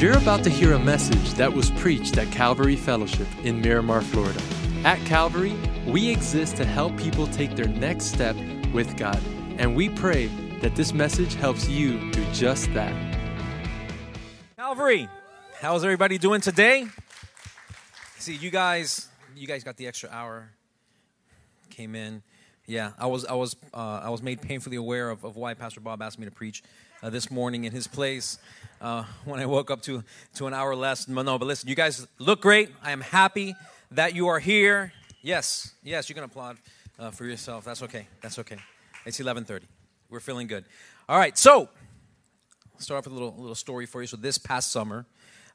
You're about to hear a message that was preached at Calvary Fellowship in Miramar, Florida. At Calvary, we exist to help people take their next step with God, and we pray that this message helps you do just that. Calvary, how's everybody doing today? See, you guys, you guys got the extra hour. Came in, yeah. I was, I was, uh, I was made painfully aware of, of why Pastor Bob asked me to preach uh, this morning in his place uh, when I woke up to to an hour less. No, but listen, you guys look great. I am happy that you are here. Yes, yes, you can applaud uh, for yourself. That's okay. That's okay. It's 11:30. We're feeling good. All right, so start off with a little little story for you. So this past summer,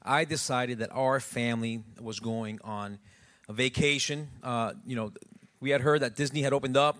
I decided that our family was going on a vacation. Uh, you know, we had heard that Disney had opened up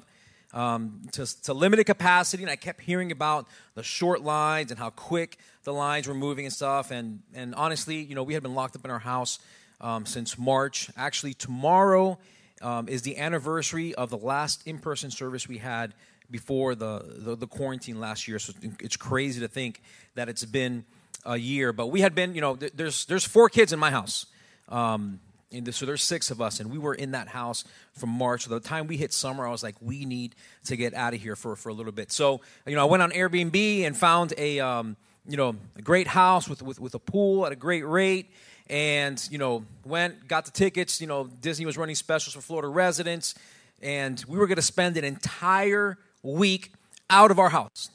um, to, to limited capacity, and I kept hearing about the short lines and how quick the lines were moving and stuff. And and honestly, you know, we had been locked up in our house um, since March. Actually, tomorrow um, is the anniversary of the last in-person service we had before the, the, the quarantine last year. So it's crazy to think that it's been a year. But we had been, you know, there's there's four kids in my house. Um, the, so there's six of us, and we were in that house from March. So the time we hit summer, I was like, we need to get out of here for, for a little bit. So, you know, I went on Airbnb and found a, um, you know, a great house with, with, with a pool at a great rate. And, you know, went, got the tickets. You know, Disney was running specials for Florida residents. And we were going to spend an entire week out of our house.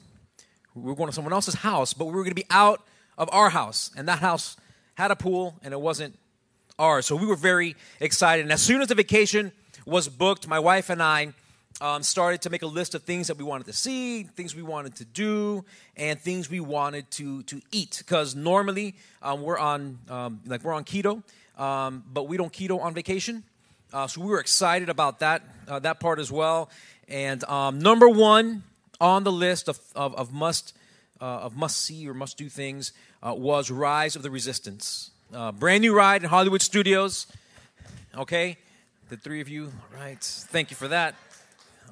We were going to someone else's house, but we were going to be out of our house. And that house had a pool, and it wasn't ours. So we were very excited. And as soon as the vacation was booked, my wife and I um, started to make a list of things that we wanted to see, things we wanted to do, and things we wanted to to eat. Because normally um, we're on um, like we're on keto, um, but we don't keto on vacation. Uh, so we were excited about that uh, that part as well. And um, number one on the list of of, of must uh, of must see or must do things uh, was Rise of the Resistance. Uh, brand new ride in Hollywood Studios. Okay, the three of you, right? Thank you for that.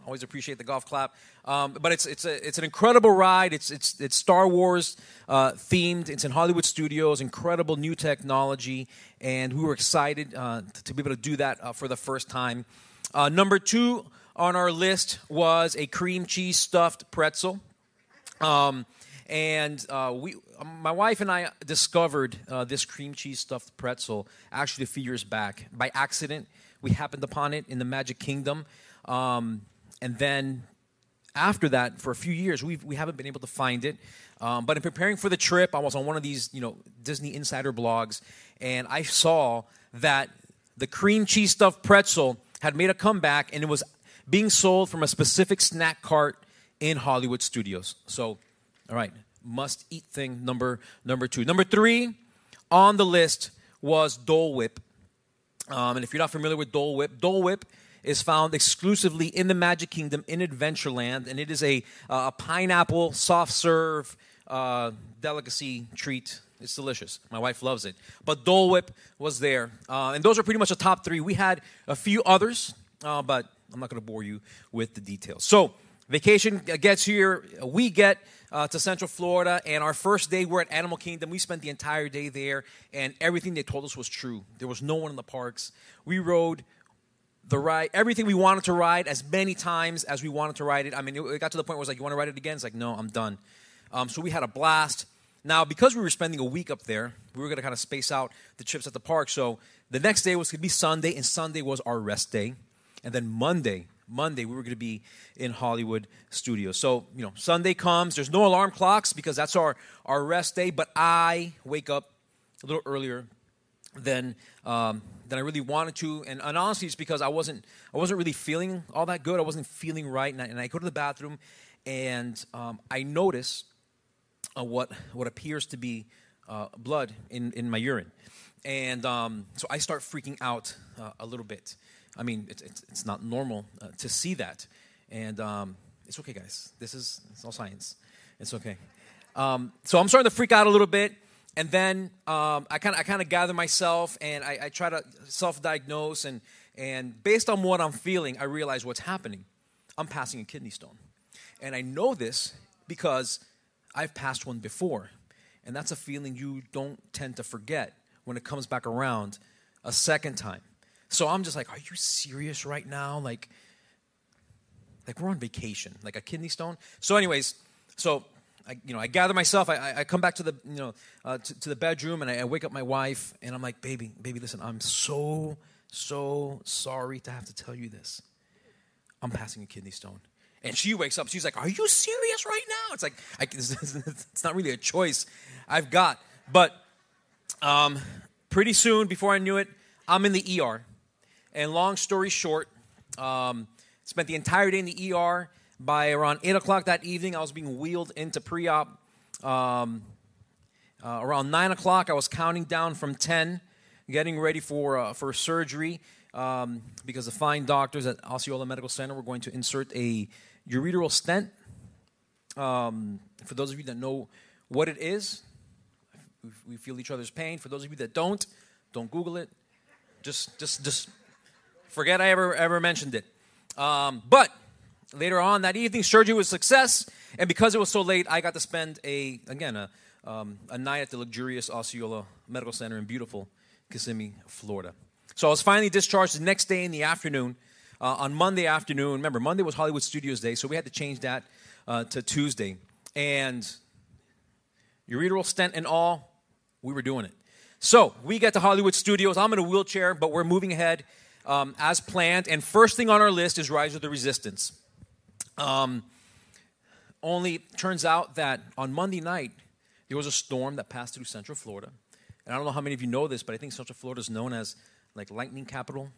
Always appreciate the golf clap. Um, but it's it's a it's an incredible ride. It's it's it's Star Wars uh, themed. It's in Hollywood Studios. Incredible new technology, and we were excited uh, to be able to do that uh, for the first time. Uh, number two on our list was a cream cheese stuffed pretzel. Um, and uh, we, my wife and I discovered uh, this cream cheese stuffed pretzel actually a few years back by accident. We happened upon it in the Magic Kingdom, um, and then after that, for a few years, we've, we haven't been able to find it. Um, but in preparing for the trip, I was on one of these, you know, Disney Insider blogs, and I saw that the cream cheese stuffed pretzel had made a comeback, and it was being sold from a specific snack cart in Hollywood Studios. So all right, must eat thing number number two. Number three on the list was Dole Whip. Um, and if you're not familiar with Dole Whip, Dole Whip is found exclusively in the Magic Kingdom in Adventureland, and it is a, uh, a pineapple soft serve uh, delicacy treat. It's delicious. My wife loves it. But Dole Whip was there. Uh, and those are pretty much the top three. We had a few others, uh, but I'm not going to bore you with the details. So, vacation gets here. We get uh, to Central Florida, and our first day we're at Animal Kingdom. We spent the entire day there, and everything they told us was true. There was no one in the parks. We rode the ride, everything we wanted to ride as many times as we wanted to ride it. I mean, it, got to the point where it was like, you want to ride it again? It's like, no, I'm done. Um, so we had a blast. Now, because we were spending a week up there, we were going to kind of space out the trips at the park. So the next day was going to be Sunday, and Sunday was our rest day. And then Monday, Monday, we were going to be in Hollywood Studios. So, you know, Sunday comes, there's no alarm clocks because that's our, our rest day, but I wake up a little earlier than, um, than I really wanted to. And, and, honestly, it's because I wasn't, I wasn't really feeling all that good. I wasn't feeling right. And I, and I go to the bathroom and um, I notice uh, what, what appears to be uh, blood in, in my urine. And um, so I start freaking out uh, a little bit. I mean, it's, it's, it's not normal uh, to see that. And um, it's okay, guys. This is it's all science. It's okay. Um, so I'm starting to freak out a little bit. And then um, I kind of I kind of gather myself and I, I try to self-diagnose and and based on what I'm feeling, I realize what's happening. I'm passing a kidney stone, and I know this because I've passed one before, And that's a feeling you don't tend to forget when it comes back around a second time. So I'm just like, are you serious right now? Like, like we're on vacation, like a kidney stone. So, anyways, so I, you know, I gather myself. I, I come back to the, you know, uh, to, to, the bedroom, and I, I wake up my wife, and I'm like, baby, baby, listen, I'm so, so sorry to have to tell you this. I'm passing a kidney stone. And she wakes up. She's like, "Are you serious right now?" It's like I, it's not really a choice I've got. But um, pretty soon, before I knew it, I'm in the ER. And long story short, um, spent the entire day in the ER. By around eight o'clock that evening, I was being wheeled into pre-op. Um, uh, around nine o'clock, I was counting down from ten, getting ready for uh, for surgery um, because the fine doctors at Osceola Medical Center were going to insert a ureteral stent. Um, for those of you that know what it is, we feel each other's pain. For those of you that don't, don't Google it. Just, just, just forget I ever, ever mentioned it. Um, but later on that evening, surgery was a success, and because it was so late, I got to spend a again a, um, a night at the luxurious Osceola Medical Center in beautiful Kissimmee, Florida. So I was finally discharged the next day in the afternoon uh, on Monday afternoon. Remember, Monday was Hollywood Studios Day, so we had to change that uh, to Tuesday. And ureteral stent and all, we were doing it. So we get to Hollywood Studios. I'm in a wheelchair, but we're moving ahead um, as planned. And first thing on our list is Rise of the Resistance. Um, only turns out that on Monday night, there was a storm that passed through Central Florida. And I don't know how many of you know this, but I think Central Florida is known as like lightning capital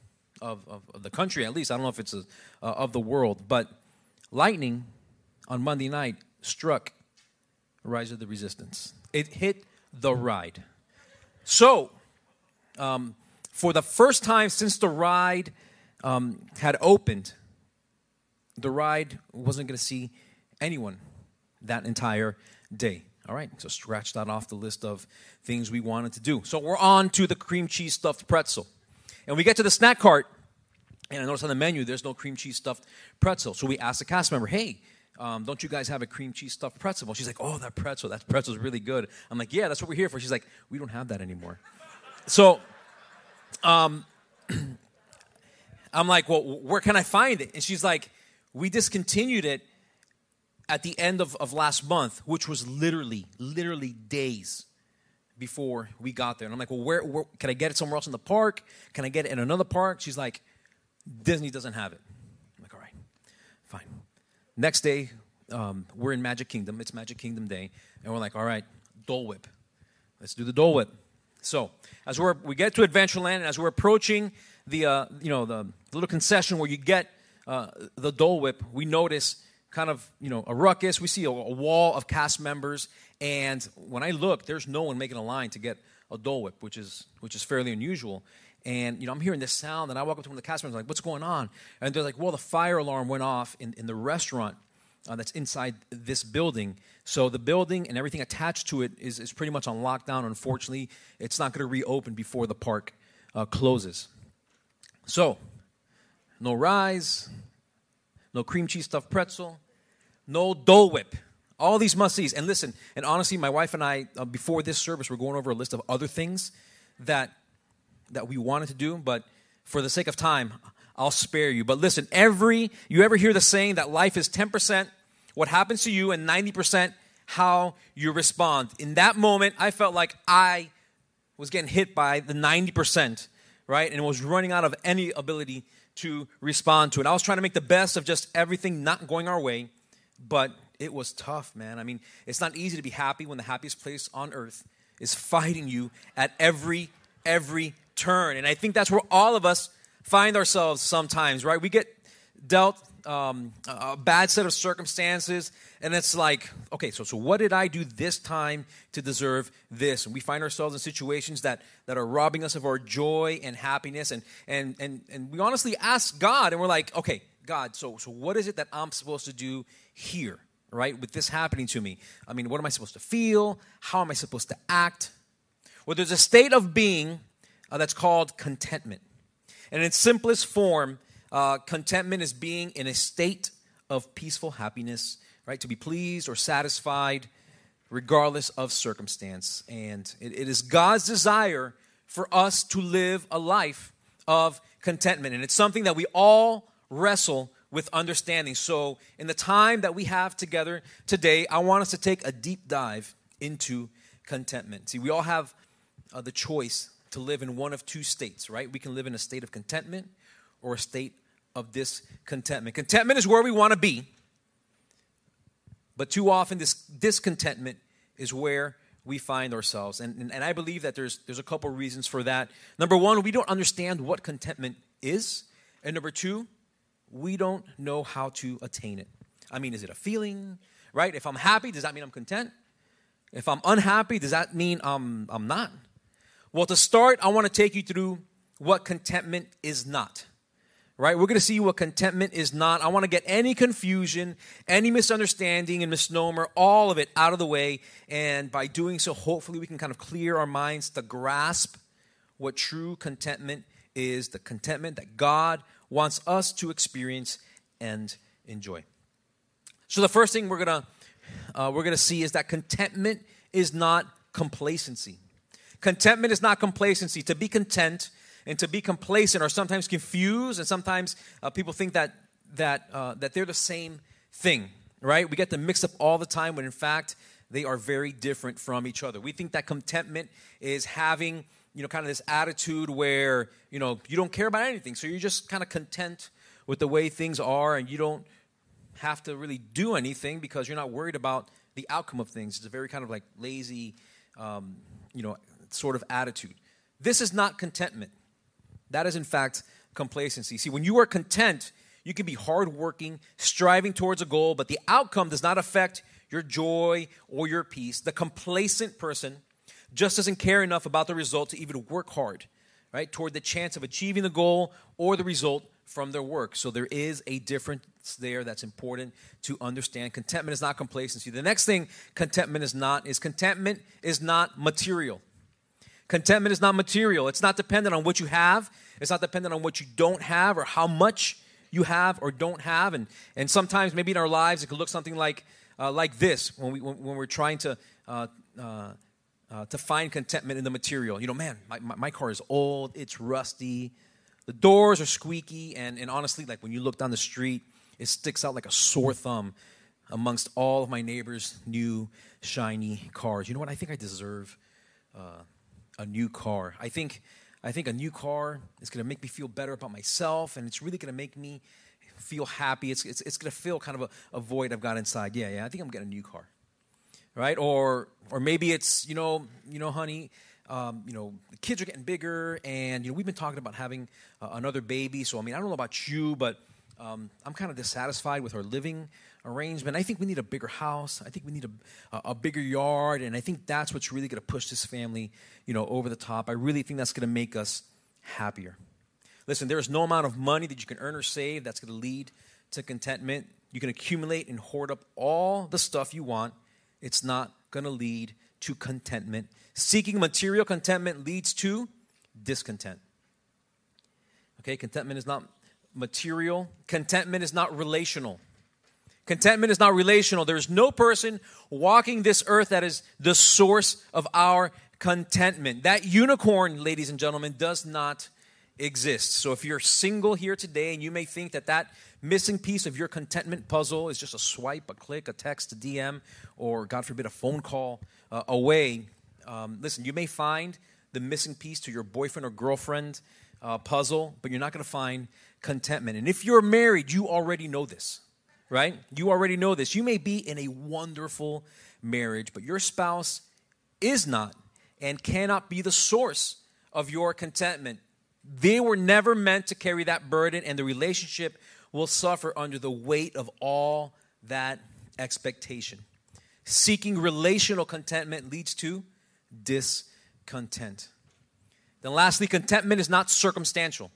of, of, of the country, at least. I don't know if it's a, uh, of the world. But lightning on Monday night struck Rise of the Resistance. It hit the ride. So, um, for the first time since the ride um, had opened, the ride wasn't going to see anyone that entire day. All right, so scratch that off the list of things we wanted to do. So we're on to the cream cheese stuffed pretzel. And we get to the snack cart, and I notice on the menu there's no cream cheese stuffed pretzel. So we ask the cast member, hey, um, don't you guys have a cream cheese stuffed pretzel? Well, she's like, oh, that pretzel, that pretzel's really good. I'm like, yeah, that's what we're here for. She's like, we don't have that anymore. so um, I'm like, well, where can I find it? And she's like, we discontinued it at the end of, of last month, which was literally, literally days before we got there. And I'm like, well, where, where, can I get it somewhere else in the park? Can I get it in another park? She's like, Disney doesn't have it. I'm like, all right, fine. Next day, um, we're in Magic Kingdom. It's Magic Kingdom Day, and we're like, all right, Dole Whip. Let's do the Dole Whip. So as we're we get to Adventureland, and as we're approaching the uh, you know the little concession where you get uh, the Dole Whip, we notice kind of you know a ruckus. We see a, a wall of cast members, and when I look, there's no one making a line to get a Dole Whip, which is which is fairly unusual. And you know, I'm hearing this sound, and I walk up to one of the cast members, like, "What's going on?" And they're like, "Well, the fire alarm went off in, in the restaurant uh, that's inside this building. So the building and everything attached to it is, is pretty much on lockdown. Unfortunately, it's not going to reopen before the park uh, closes. So, no rise, no cream cheese stuffed pretzel, no Dole Whip. All these must sees. And listen, and honestly, my wife and I, uh, before this service, we're going over a list of other things that that we wanted to do, but for the sake of time, I'll spare you. But listen, every you ever hear the saying that life is 10% what happens to you and 90% how you respond. In that moment, I felt like I was getting hit by the 90%, right? And was running out of any ability to respond to it. I was trying to make the best of just everything not going our way, but it was tough, man. I mean, it's not easy to be happy when the happiest place on earth is fighting you at every every turn. And I think that's where all of us find ourselves sometimes, right? We get dealt um, a bad set of circumstances, and it's like, okay, so, so what did I do this time to deserve this? And we find ourselves in situations that, that are robbing us of our joy and happiness, and, and, and, and we honestly ask God, and we're like, okay, God, so, so what is it that I'm supposed to do here, right, with this happening to me? I mean, what am I supposed to feel? How am I supposed to act? Well, there's a state of being uh, that's called contentment. And in its simplest form, uh, contentment is being in a state of peaceful happiness, right? To be pleased or satisfied regardless of circumstance. And it, it is God's desire for us to live a life of contentment. And it's something that we all wrestle with understanding. So, in the time that we have together today, I want us to take a deep dive into contentment. See, we all have uh, the choice to live in one of two states, right? We can live in a state of contentment or a state of discontentment. Contentment is where we want to be, but too often this discontentment is where we find ourselves. And, and, and, I believe that there's, there's a couple reasons for that. Number one, we don't understand what contentment is. And number two, we don't know how to attain it. I mean, is it a feeling, right? If I'm happy, does that mean I'm content? If I'm unhappy, does that mean I'm, I'm not? Well, to start, I want to take you through what contentment is not right? We're going to see what contentment is not. I want to get any confusion, any misunderstanding and misnomer, all of it out of the way. And by doing so, hopefully, we can kind of clear our minds to grasp what true contentment is the contentment that God wants us to experience and enjoy. So, the first thing we're going to uh, we're going to see is that contentment is not complacency. Contentment is not complacency. To be content and to be complacent are sometimes confused, and sometimes uh, people think that that uh, that they're the same thing. Right? We get them mixed up all the time when in fact they are very different from each other. We think that contentment is having you know kind of this attitude where you know you don't care about anything, so you're just kind of content with the way things are, and you don't have to really do anything because you're not worried about the outcome of things. It's a very kind of like lazy, um, you know, sort of attitude. This is not contentment. That is, in fact, complacency. See, when you are content, you can be hardworking, striving towards a goal, but the outcome does not affect your joy or your peace. The complacent person just doesn't care enough about the result to even work hard, right, toward the chance of achieving the goal or the result from their work. So there is a difference there that's important to understand. Contentment is not complacency. The next thing contentment is not is contentment is not material. Contentment is not material. It's not dependent on what you have. It's not dependent on what you don't have or how much you have or don't have. And, and sometimes, maybe in our lives, it could look something like, uh, like this when, we, when, when we're trying to, uh, uh, uh, to find contentment in the material. You know, man, my, my, my, car is old, it's rusty, the doors are squeaky, and, and honestly, like when you look down the street, it sticks out like a sore thumb amongst all of my neighbors' new, shiny cars. You know what? I think I deserve uh, a new car. I think, I think a new car is going to make me feel better about myself, and it's really going to make me feel happy. It's, it's, it's going to fill kind of a, a void I've got inside. Yeah, yeah, I think I'm getting a new car, right? Or, or maybe it's, you know, you know, honey, um, you know, the kids are getting bigger, and, you know, we've been talking about having uh, another baby. So, I mean, I don't know about you, but um, I'm kind of dissatisfied with our living arrangement. I think we need a bigger house. I think we need a, a bigger yard, and I think that's what's really going to push this family, you know, over the top. I really think that's going to make us happier. Listen, there is no amount of money that you can earn or save that's going to lead to contentment. You can accumulate and hoard up all the stuff you want. It's not going to lead to contentment. Seeking material contentment leads to discontent. Okay, contentment is not material, contentment is not relational. Contentment is not relational. There is no person walking this earth that is the source of our contentment. That unicorn, ladies and gentlemen, does not exist. So if you're single here today and you may think that that missing piece of your contentment puzzle is just a swipe, a click, a text, a DM, or God forbid, a phone call uh, away, um, listen, you may find the missing piece to your boyfriend or girlfriend uh, puzzle, but you're not going to find contentment. And if you're married, you already know this right? You already know this. You may be in a wonderful marriage, but your spouse is not and cannot be the source of your contentment. They were never meant to carry that burden, and the relationship will suffer under the weight of all that expectation. Seeking relational contentment leads to discontent. Then, lastly, contentment is not circumstantial.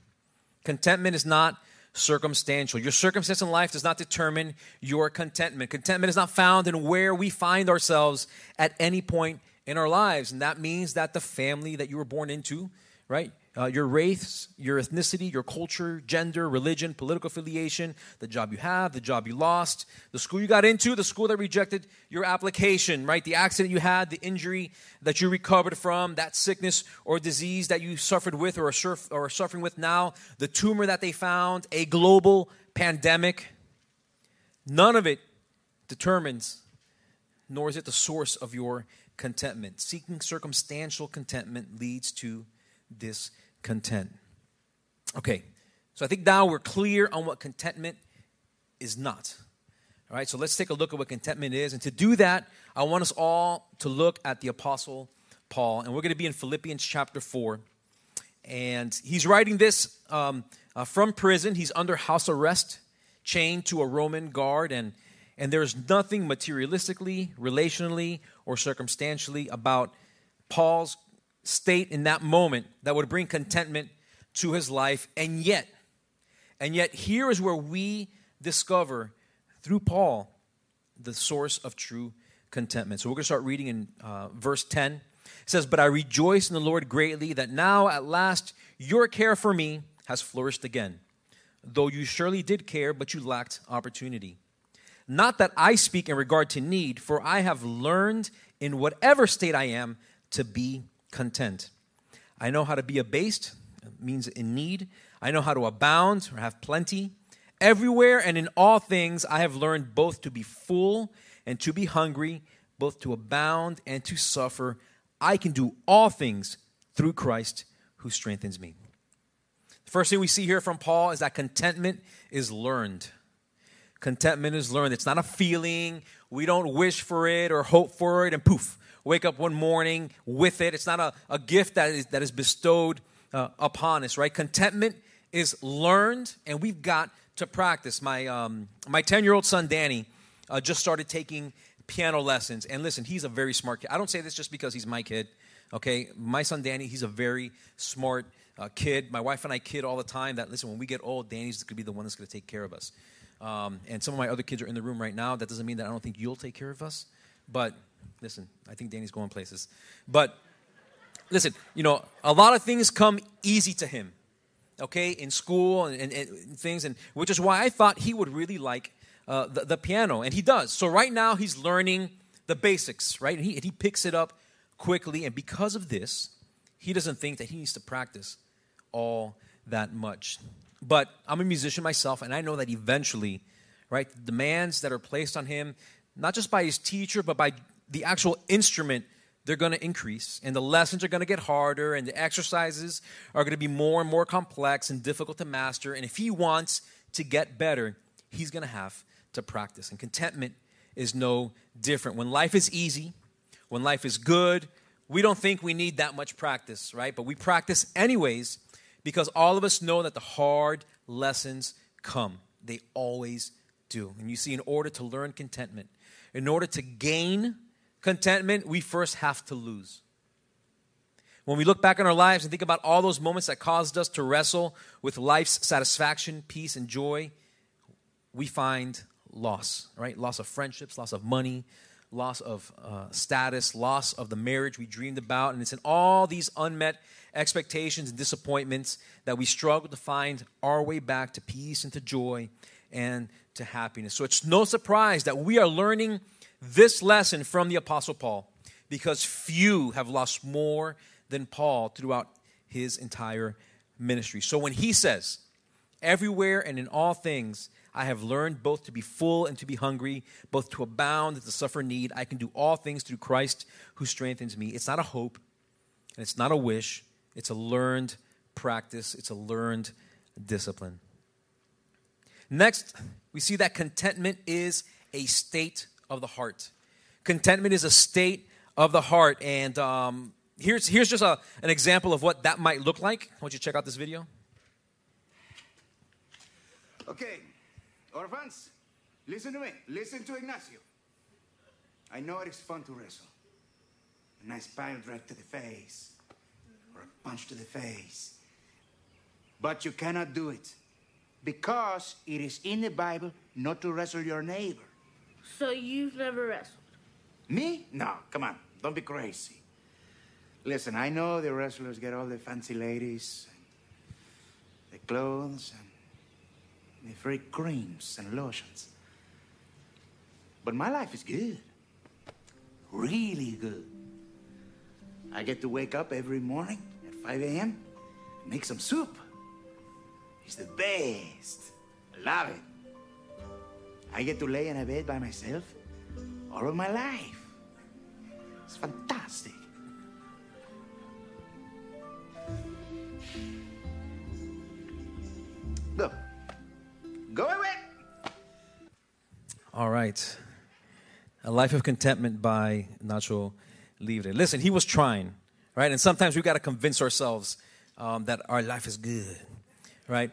Contentment is not circumstantial. Your circumstance in life does not determine your contentment. Contentment is not found in where we find ourselves at any point in our lives. And that means that the family that you were born into, right? Uh, your race, your ethnicity, your culture, gender, religion, political affiliation, the job you have, the job you lost, the school you got into, the school that rejected your application, right? The accident you had, the injury that you recovered from, that sickness or disease that you suffered with or are, surf- or are suffering with now, the tumor that they found, a global pandemic. None of it determines, nor is it the source of your contentment. Seeking circumstantial contentment leads to discontent. Okay, so I think now we're clear on what contentment is not. All right, so let's take a look at what contentment is. And to do that, I want us all to look at the Apostle Paul. And we're going to be in Philippians chapter 4. And he's writing this um, uh, from prison. He's under house arrest, chained to a Roman guard. And, and there's nothing materialistically, relationally, or circumstantially about Paul's state in that moment that would bring contentment to his life. And yet, and yet, here is where we discover through Paul the source of true contentment. So we're going to start reading in uh, verse 10. It says, But I rejoice in the Lord greatly that now at last your care for me has flourished again, though you surely did care, but you lacked opportunity. Not that I speak in regard to need, for I have learned in whatever state I am to be content. I know how to be abased, means in need. I know how to abound or have plenty. Everywhere and in all things, I have learned both to be full and to be hungry, both to abound and to suffer. I can do all things through Christ who strengthens me. The first thing we see here from Paul is that contentment is learned. Contentment is learned. It's not a feeling. We don't wish for it or hope for it and poof, wake up one morning with it. It's not a, a gift that is, that is bestowed uh, upon us, right? Contentment is learned, and we've got to practice. My um, my ten year old son Danny uh, just started taking piano lessons, and listen, he's a very smart kid. I don't say this just because he's my kid. Okay, my son Danny, he's a very smart uh, kid. My wife and I kid all the time that listen, when we get old, Danny's going to be the one that's going to take care of us. Um, and some of my other kids are in the room right now. That doesn't mean that I don't think you'll take care of us, but listen, I think Danny's going places. But listen, you know, a lot of things come easy to him, okay, in school and, and, and things, and which is why I thought he would really like uh, the, the, piano, and he does. So right now he's learning the basics, right? And he, and he picks it up quickly, and because of this, he doesn't think that he needs to practice all that much. But I'm a musician myself, and I know that eventually, right, the demands that are placed on him, not just by his teacher, but by the actual instrument they're going to increase and the lessons are going to get harder and the exercises are going to be more and more complex and difficult to master and if he wants to get better he's going to have to practice. And contentment is no different. When life is easy when life is good we don't think we need that much practice right? But we practice anyways because all of us know that the hard lessons come. They always do. And you see in order to learn contentment in order to gain contentment, we first have to lose. When we look back on our lives and think about all those moments that caused us to wrestle with life's satisfaction, peace, and joy, we find loss, right? Loss of friendships, loss of money, loss of uh, status, loss of the marriage we dreamed about. And it's in all these unmet expectations and disappointments that we struggle to find our way back to peace and to joy and to happiness. So it's no surprise that we are learning this lesson from the Apostle Paul because few have lost more than Paul throughout his entire ministry. So when he says, Everywhere and in all things, I have learned both to be full and to be hungry, both to abound and to suffer need. I can do all things through Christ who strengthens me. It's not a hope and it's not a wish, it's a learned practice, it's a learned discipline. Next, we see that contentment is a state of the heart. Contentment is a state of the heart. And um, here's, here's just a, an example of what that might look like. I want you to check out this video. Okay, orphans, listen to me. Listen to Ignacio. I know it is fun to wrestle. A nice pile drive to the face, or a punch to the face. But you cannot do it because it is in the Bible not to wrestle your neighbor. So you've never wrestled? Me? No, come on. Don't be crazy. Listen, I know the wrestlers get all the fancy ladies, and the clothes, and the free creams and lotions. But my life is good. Really good. I get to wake up every morning at 5 a.m. make some soup. It's the best. I love it. I get to lay in a bed by myself all of my life. It's fantastic. Go. Go away. All right. A Life of Contentment by Nacho Libre. Listen, he was trying, right? And sometimes we've got to convince ourselves um, that our life is good, right?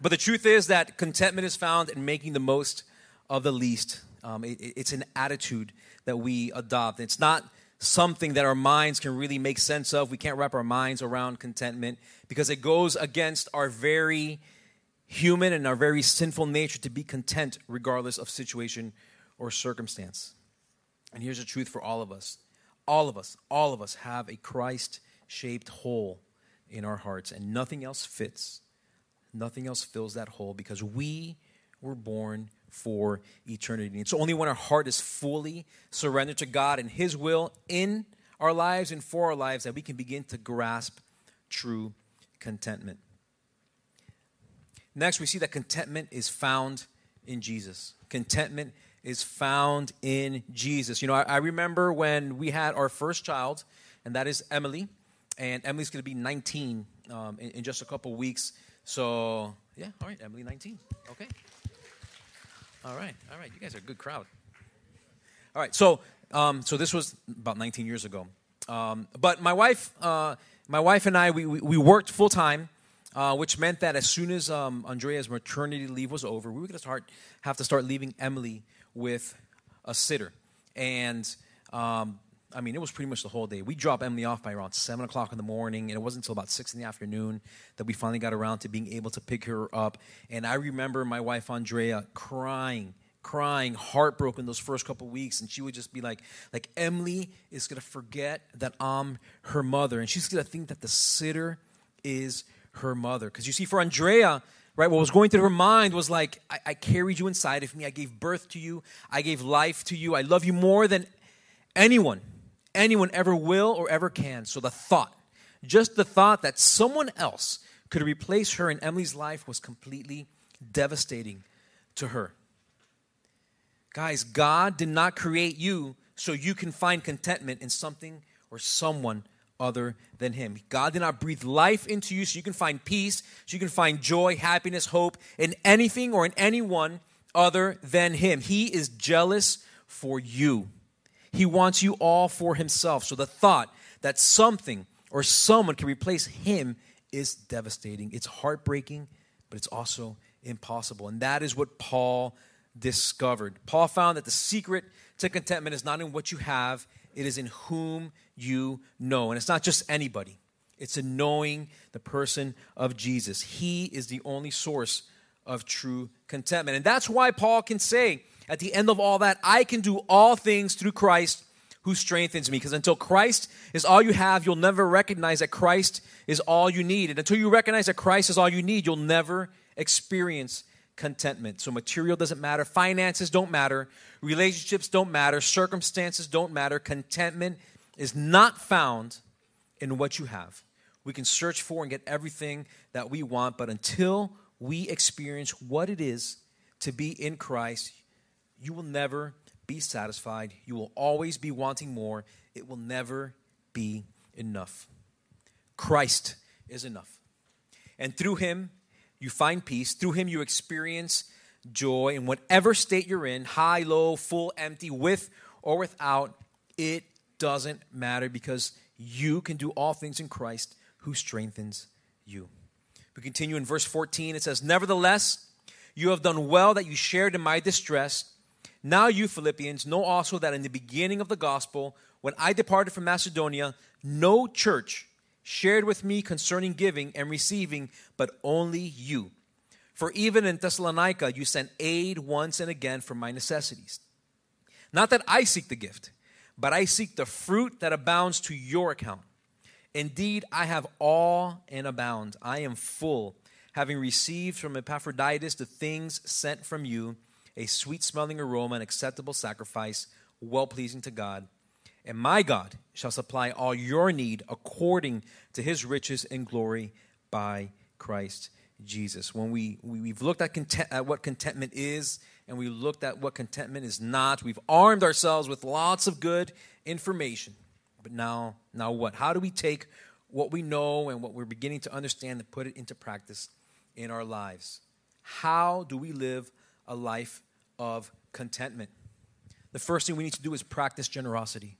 But the truth is that contentment is found in making the most of the least. Um, it, it's an attitude that we adopt. It's not something that our minds can really make sense of. We can't wrap our minds around contentment because it goes against our very human and our very sinful nature to be content regardless of situation or circumstance. And here's the truth for all of us all of us, all of us have a Christ shaped hole in our hearts, and nothing else fits. Nothing else fills that hole because we were born for eternity. And It's only when our heart is fully surrendered to God and His will in our lives and for our lives that we can begin to grasp true contentment. Next, we see that contentment is found in Jesus. Contentment is found in Jesus. You know, I, I remember when we had our first child, and that is Emily, and Emily's going to be 19 um, in, in just a couple weeks. So, yeah, all right, Emily, 19. Okay. All right, all right. You guys are a good crowd. All right, so um, so this was about 19 years ago. Um, but my wife, uh, my wife and I, we, we, we worked full time uh, which meant that as soon as um, Andrea's maternity leave was over, we were going to start have to start leaving Emily with a sitter, and um, I mean it was pretty much the whole day. We dropped Emily off by around seven o'clock in the morning, and it wasn't until about six in the afternoon that we finally got around to being able to pick her up. And I remember my wife Andrea crying crying, heartbroken those first couple weeks, and she would just be like, like Emily is gonna forget that I'm her mother, and she's gonna think that the sitter is her mother. Because you see, for Andrea, right, what was going through her mind was like, I, I carried you inside of me. I gave birth to you. I gave life to you. I love you more than anyone, anyone ever will or ever can. So the thought, just the thought that someone else could replace her in Emily's life was completely devastating to her. Guys, God did not create you so you can find contentment in something or someone other than Him. God did not breathe life into you so you can find peace, so you can find joy, happiness, hope in anything or in anyone other than Him. He is jealous for you. He wants you all for Himself. So the thought that something or someone can replace Him is devastating. It's heartbreaking, but it's also impossible. And that is what Paul discovered. Paul found that the secret to contentment is not in what you have, it is in whom you know. And it's not just anybody, it's in knowing the person of Jesus. He is the only source of true contentment. And that's why Paul can say at the end of all that, I can do all things through Christ who strengthens me. Because until Christ is all you have, you'll never recognize that Christ is all you need. And until you recognize that Christ is all you need, you'll never experience contentment. So material doesn't matter, finances don't matter, relationships don't matter, circumstances don't matter. Contentment is not found in what you have. We can search for and get everything that we want, but until we experience what it is to be in Christ, you will never be satisfied. You will always be wanting more. It will never be enough. Christ is enough. And through him, you find peace. Through him, you experience joy in whatever state you're in high, low, full, empty, with or without. It doesn't matter because you can do all things in Christ who strengthens you. We continue in verse 14. It says, Nevertheless, you have done well that you shared in my distress. Now, you Philippians know also that in the beginning of the gospel, when I departed from Macedonia, no church shared with me concerning giving and receiving, but only you. For even in Thessalonica, you sent aid once and again for my necessities. Not that I seek the gift, but I seek the fruit that abounds to your account. Indeed, I have all and abound. I am full, having received from Epaphroditus the things sent from you, a sweet smelling aroma, an acceptable sacrifice, well pleasing to God. And my God shall supply all your need according to his riches and glory by Christ Jesus. When we, we, have looked at, content, at what contentment is and we looked at what contentment is not, we've armed ourselves with lots of good information. But now, now what? How do we take what we know and what we're beginning to understand and put it into practice in our lives? How do we live a life of contentment? The first thing we need to do is practice generosity.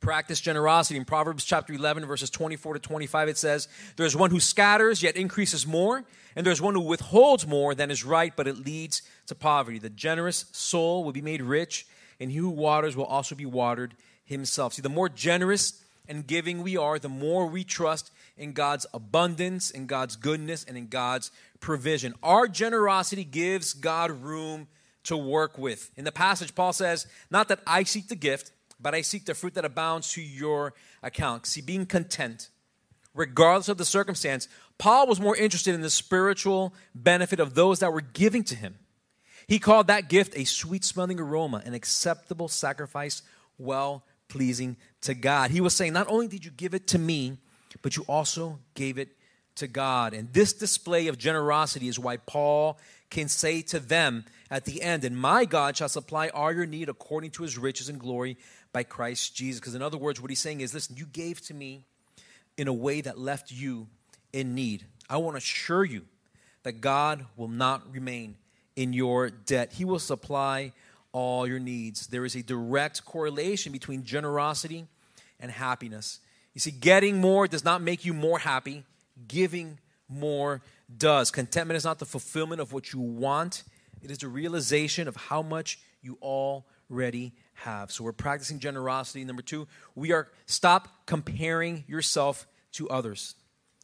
Practice generosity. In Proverbs chapter 11, verses 24 to 25, it says, There's one who scatters, yet increases more, and there's one who withholds more than is right, but it leads to poverty. The generous soul will be made rich, and he who waters will also be watered himself. See, the more generous and giving we are, the more we trust in God's abundance, in God's goodness, and in God's provision. Our generosity gives God room to work with. In the passage, Paul says, Not that I seek the gift, but I seek the fruit that abounds to your account. See, being content, regardless of the circumstance, Paul was more interested in the spiritual benefit of those that were giving to him. He called that gift a sweet smelling aroma, an acceptable sacrifice, well pleasing to God. He was saying, Not only did you give it to me, but you also gave it to God. And this display of generosity is why Paul can say to them at the end, And my God shall supply all your need according to his riches and glory by Christ Jesus. Because in other words, what he's saying is, Listen, you gave to me in a way that left you in need. I want to assure you that God will not remain in your debt. He will supply all your needs. There is a direct correlation between generosity and happiness. You see, getting more does not make you more happy, giving more does. Contentment is not the fulfillment of what you want, it is the realization of how much you already have. So we're practicing generosity. Number two, we are stop comparing yourself to others.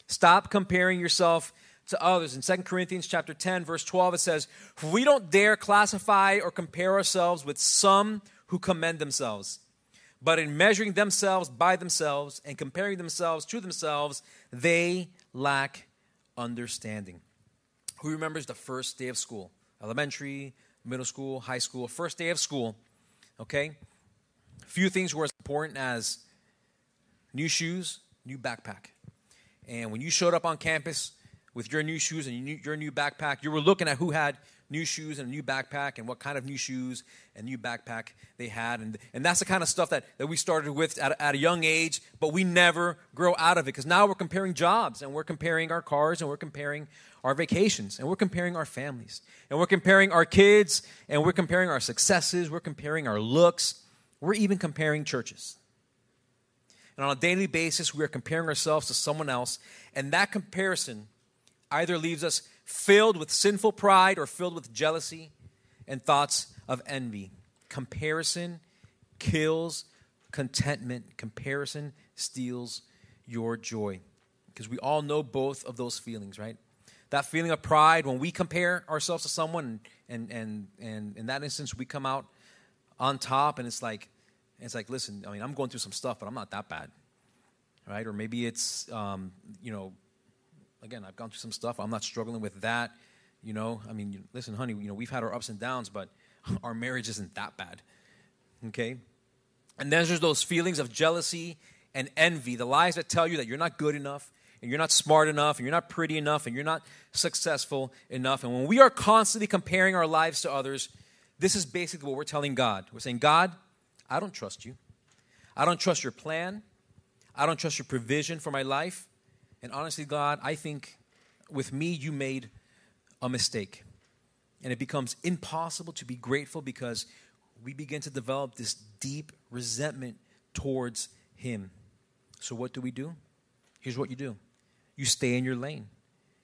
Stop comparing yourself to others. In 2 Corinthians chapter 10 verse 12 it says, "We don't dare classify or compare ourselves with some who commend themselves, but in measuring themselves by themselves and comparing themselves to themselves, they lack understanding." Who remembers the first day of school? Elementary, middle school, high school, first day of school. Okay? Few things were as important as new shoes, new backpack. And when you showed up on campus, with your new shoes and your new backpack, you were looking at who had new shoes and a new backpack and what kind of new shoes and new backpack they had. And, and that's the kind of stuff that, that we started with at, at a young age, but we never grow out of it because now we're comparing jobs and we're comparing our cars and we're comparing our vacations and we're comparing our families and we're comparing our kids and we're comparing our successes, we're comparing our looks, we're even comparing churches. And on a daily basis, we are comparing ourselves to someone else, and that comparison either leaves us filled with sinful pride or filled with jealousy and thoughts of envy. Comparison kills contentment, comparison steals your joy. Because we all know both of those feelings, right? That feeling of pride when we compare ourselves to someone, and, and, and in that instance, we come out on top, and it's like, it's like, listen, I mean, I'm going through some stuff, but I'm not that bad, right? Or maybe it's, um, you know, again, I've gone through some stuff. I'm not struggling with that. You know, I mean, listen, honey, you know, we've had our ups and downs, but our marriage isn't that bad. Okay? And then there's those feelings of jealousy and envy, the lies that tell you that you're not good enough, and you're not smart enough, and you're not pretty enough, and you're not successful enough. And when we are constantly comparing our lives to others, this is basically what we're telling God. We're saying, God, I don't trust you. I don't trust your plan. I don't trust your provision for my life. And honestly, God, I think with me, you made a mistake. And it becomes impossible to be grateful because we begin to develop this deep resentment towards Him. So, what do we do? Here's what you do you stay in your lane.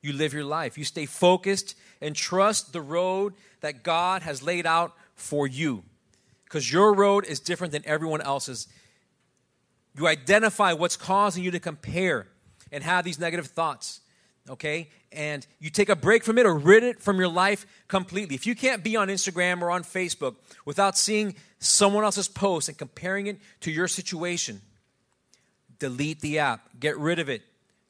You live your life. You stay focused and trust the road that God has laid out for you. Because your road is different than everyone else's. You identify what's causing you to compare and have these negative thoughts, okay? And you take a break from it or rid it from your life completely. If you can't be on Instagram or on Facebook without seeing someone else's post and comparing it to your situation, delete the app, get rid of it,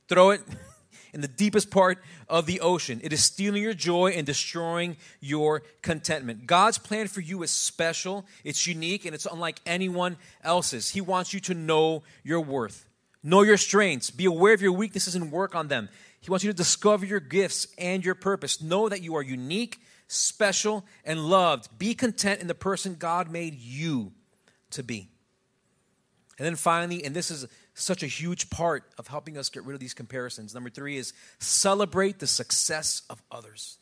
throw it in the deepest part of the ocean. It is stealing your joy and destroying your contentment. God's plan for you is special, it's unique, and it's unlike anyone else's. He wants you to know your worth, know your strengths, be aware of your weaknesses, and work on them. He wants you to discover your gifts and your purpose. Know that you are unique, special, and loved. Be content in the person God made you to be. And then finally, and this is such a huge part of helping us get rid of these comparisons. Number three is celebrate the success of others.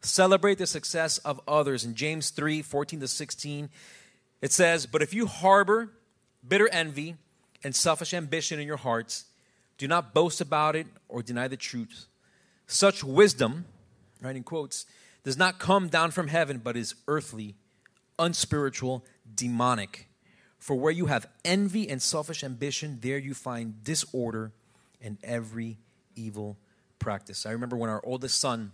Celebrate the success of others. In James 3 14 to 16, it says, But if you harbor bitter envy and selfish ambition in your hearts, do not boast about it or deny the truth. Such wisdom, right in quotes, does not come down from heaven, but is earthly, unspiritual, demonic. For where you have envy and selfish ambition, there you find disorder and every evil practice. I remember when our oldest son,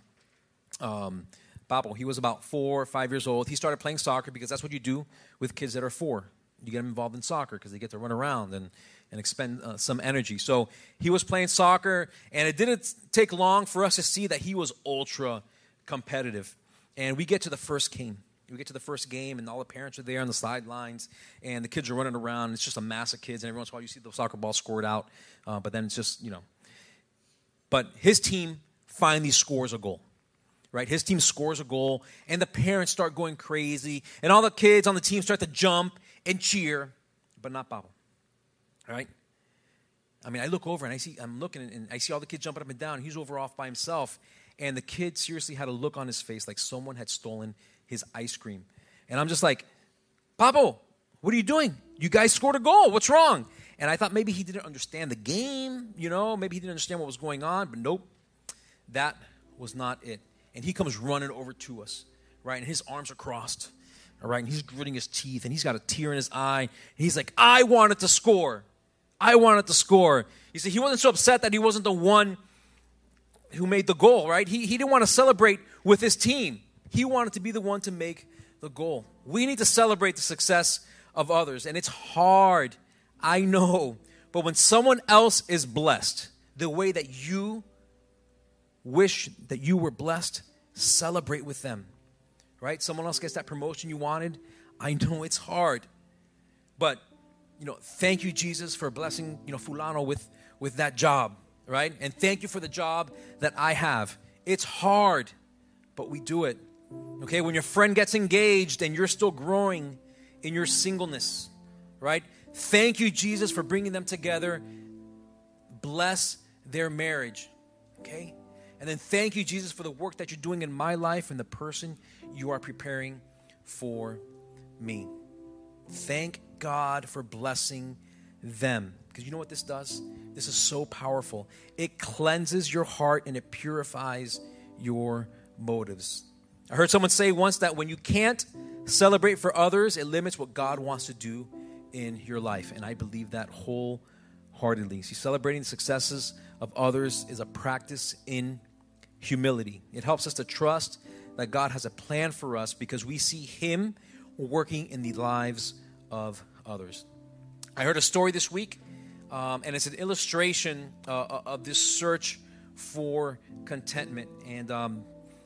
um, Pablo, he was about four or five years old. He started playing soccer because that's what you do with kids that are four. You get them involved in soccer because they get to run around and, and expend uh, some energy. So he was playing soccer, and it didn't take long for us to see that he was ultra competitive. And we get to the first game we get to the first game, and all the parents are there on the sidelines, and the kids are running around. It's just a mass of kids, and every once in a while you see the soccer ball scored out, uh, but then it's just, you know. But his team finally scores a goal, right? His team scores a goal, and the parents start going crazy, and all the kids on the team start to jump and cheer, but not Pablo, right? I mean, I look over and I see, I'm looking and I see all the kids jumping up and down. He's over off by himself. And the kid seriously had a look on his face like someone had stolen his ice cream. And I'm just like, Pablo, what are you doing? You guys scored a goal. What's wrong? And I thought maybe he didn't understand the game, you know, maybe he didn't understand what was going on, but nope, that was not it. And he comes running over to us, right? And his arms are crossed, all right? And he's gritting his teeth and he's got a tear in his eye. And he's like, I wanted to score. I wanted to score. You see, he wasn't so upset that he wasn't the one who made the goal, right? He, he didn't want to celebrate with his team. He wanted to be the one to make the goal. We need to celebrate the success of others, and it's hard. I know. But when someone else is blessed the way that you wish that you were blessed, celebrate with them. Right? Someone else gets that promotion you wanted. I know it's hard. But, you know, thank you, Jesus, for blessing, you know, Fulano with, with that job, right? And thank you for the job that I have. It's hard, but we do it. Okay, when your friend gets engaged and you're still growing in your singleness, right? Thank you, Jesus, for bringing them together. Bless their marriage, okay? And then thank you, Jesus, for the work that you're doing in my life and the person you are preparing for me. Thank God for blessing them. Because you know what this does? This is so powerful. It cleanses your heart and it purifies your motives. I heard someone say once that when you can't celebrate for others, it limits what God wants to do in your life. And I believe that wholeheartedly. See, celebrating the successes of others is a practice in humility. It helps us to trust that God has a plan for us because we see Him working in the lives of others. I heard a story this week, um, and it's an illustration uh, of this search for contentment. And um,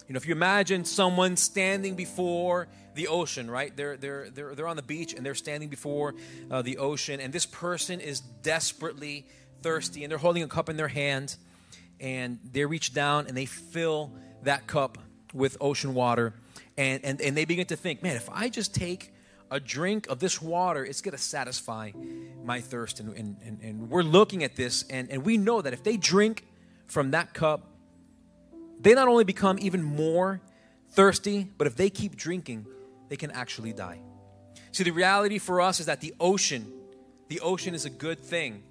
you know, if you imagine someone standing before the ocean, right? They're, they're, they're, they're on the beach and they're standing before uh, the ocean, and this person is desperately thirsty, and they're holding a cup in their hand, and they reach down and they fill that cup with ocean water, and, and, and they begin to think, man, if I just take a drink of this water, it's going to satisfy my thirst. And, and, and, and we're looking at this, and, and we know that if they drink from that cup, they not only become even more thirsty, but if they keep drinking, they can actually die. See, the reality for us is that the ocean, the ocean is a good thing,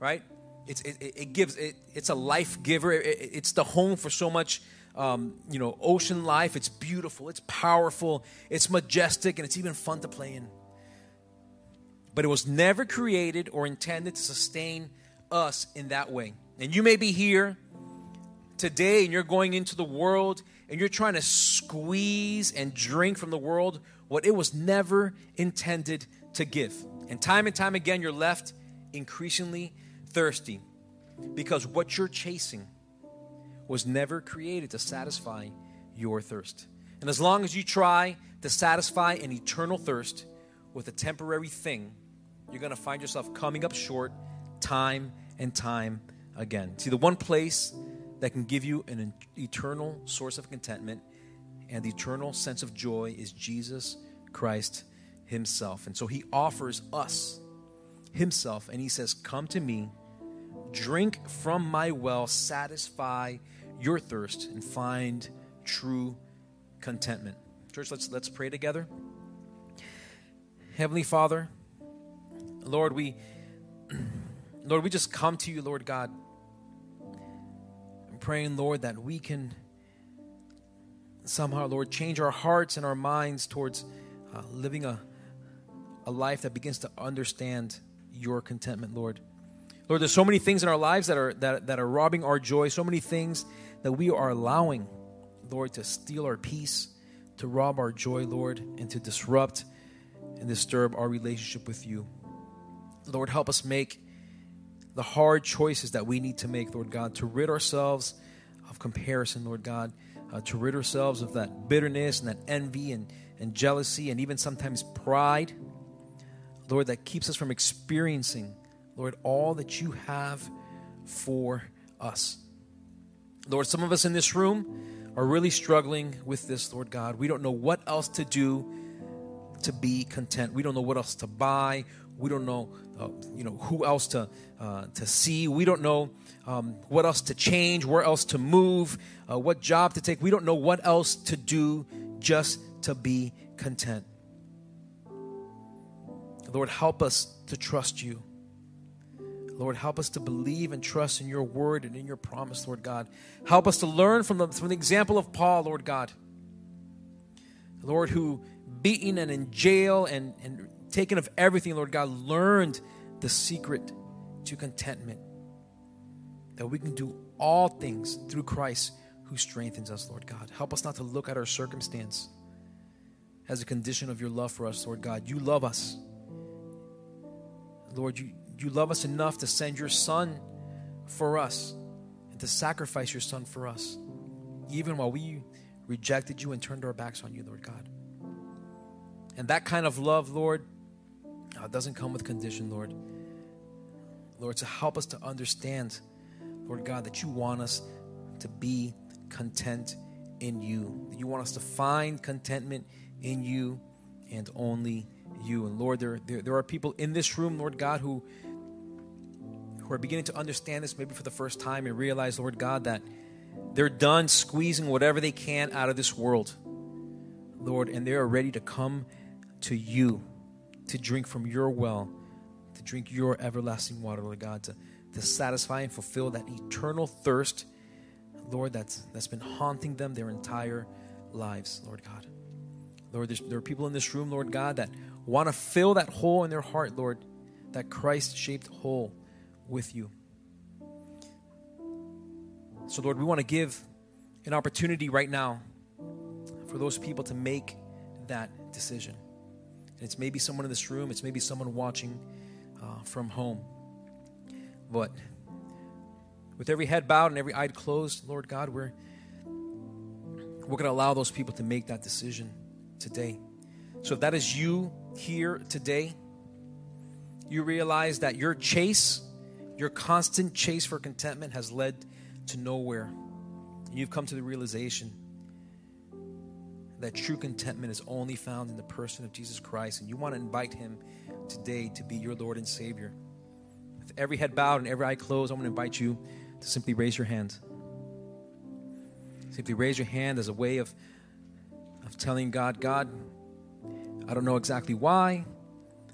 right? It's, it, it gives, it, it's a life giver. It, it's the home for so much, um, you know, ocean life. It's beautiful, it's powerful, it's majestic, and it's even fun to play in. But it was never created or intended to sustain us in that way. And you may be here today and you're going into the world and you're trying to squeeze and drink from the world what it was never intended to give. And time and time again, you're left increasingly thirsty because what you're chasing was never created to satisfy your thirst. And as long as you try to satisfy an eternal thirst with a temporary thing, you're going to find yourself coming up short time and time again. See, the one place that can give you an eternal source of contentment and the eternal sense of joy is Jesus Christ Himself. And so He offers us Himself, and He says, Come to me, drink from my well, satisfy your thirst, and find true contentment. Church, let's, let's pray together. Heavenly Father, Lord, we Lord, we just come to you, Lord God. I'm praying, Lord, that we can somehow, Lord, change our hearts and our minds towards uh, living a, a life that begins to understand your contentment, Lord. Lord, there's so many things in our lives that are that, that are robbing our joy, so many things that we are allowing, Lord, to steal our peace, to rob our joy, Lord, and to disrupt and disturb our relationship with you. Lord, help us make the hard choices that we need to make, Lord God, to rid ourselves of comparison, Lord God, uh, to rid ourselves of that bitterness and that envy and, and jealousy and even sometimes pride, Lord, that keeps us from experiencing, Lord, all that you have for us. Lord, some of us in this room are really struggling with this, Lord God. We don't know what else to do to be content. We don't know what else to buy. We don't know, uh, you know, who else to uh, to see. We don't know um, what else to change, where else to move, uh, what job to take. We don't know what else to do just to be content. Lord, help us to trust you. Lord, help us to believe and trust in your word and in your promise, Lord God. Help us to learn from the, from the example of Paul, Lord God. Lord, who beaten and in jail and, and taken of everything, Lord God, learned the secret to contentment. That we can do all things through Christ who strengthens us, Lord God. Help us not to look at our circumstance as a condition of your love for us, Lord God. You love us. Lord, you, you love us enough to send your Son for us and to sacrifice your Son for us, even while we rejected you and turned our backs on you, Lord God. And that kind of love, Lord, uh, doesn't come with condition, Lord. Lord, to help us to understand, Lord God, that you want us to be content in you. That you want us to find contentment in you and only you. And Lord, there, there, there are people in this room, Lord God, who, who are beginning to understand this maybe for the first time and realize, Lord God, that they're done squeezing whatever they can out of this world, Lord, and they are ready to come to you to drink from your well, to drink your everlasting water, Lord God, to, to satisfy and fulfill that eternal thirst, Lord, that's, that's been haunting them their entire lives, Lord God. Lord, there are people in this room, Lord God, that want to fill that hole in their heart, Lord, that Christ shaped hole with you. So, Lord, we want to give an opportunity right now for those people to make that decision. It's maybe someone in this room, it's maybe someone watching uh, from home. But with every head bowed and every eye closed, Lord God, we're, we're going to allow those people to make that decision today. So if that is you here today, you realize that your chase, your constant chase for contentment has led to nowhere. And you've come to the realization that true contentment is only found in the person of Jesus Christ, and you want to invite him today to be your Lord and Savior. With every head bowed and every eye closed, I'm going to invite you to simply raise your hand. Simply raise your hand as a way of, of telling God, God, I don't know exactly why.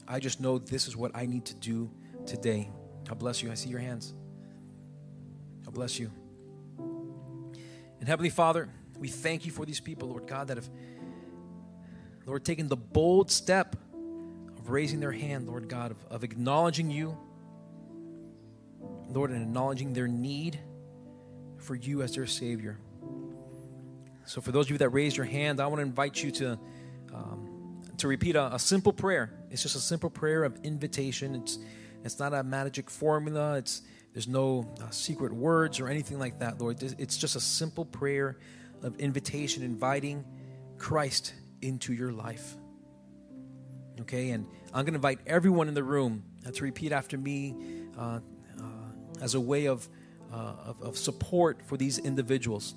I just know this is what I need to do today. God bless you. I see your hands. God bless you. And Heavenly Father, we thank you for these people, Lord God, that have, Lord, taken the bold step of raising their hand, Lord God, of, of acknowledging you, Lord, and acknowledging their need for you as their Savior. So, for those of you that raised your hand, I want to invite you to to repeat a, a, simple prayer. It's just a simple prayer of invitation. It's It's not a magic formula. It's there's no uh, secret words or anything like that, Lord. It's just a simple prayer of invitation, inviting Christ into your life. Okay, and I'm going to invite everyone in the room to repeat after me uh, uh, as a way of, uh, of, of support for these individuals.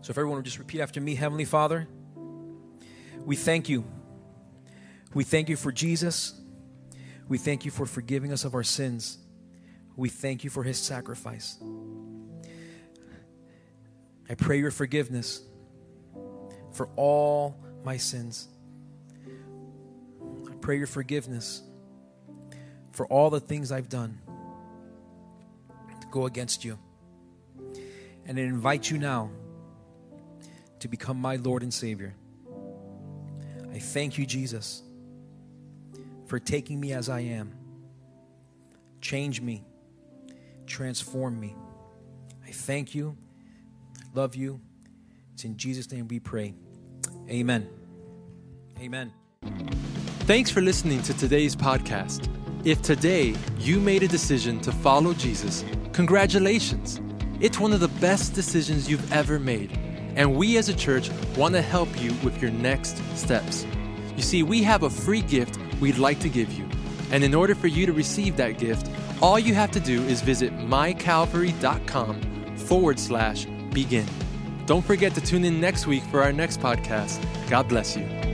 So if everyone would just repeat after me Heavenly Father, we thank you. We thank you for Jesus. We thank you for forgiving us of our sins. We thank you for his sacrifice. I pray your forgiveness for all my sins. I pray your forgiveness for all the things I've done to go against you. And I invite you now to become my Lord and Savior. I thank you, Jesus, for taking me as I am. Change me, transform me. I thank you, love you. It's in Jesus' name we pray. Amen. Amen. Thanks for listening to today's podcast. If today you made a decision to follow Jesus, congratulations. It's one of the best decisions you've ever made and we as a church want to help you with your next steps. You see, we have a free gift we'd like to give you. And in order for you to receive that gift, all you have to do is visit mycalvary.com forward slash begin. Don't forget to tune in next week for our next podcast. God bless you.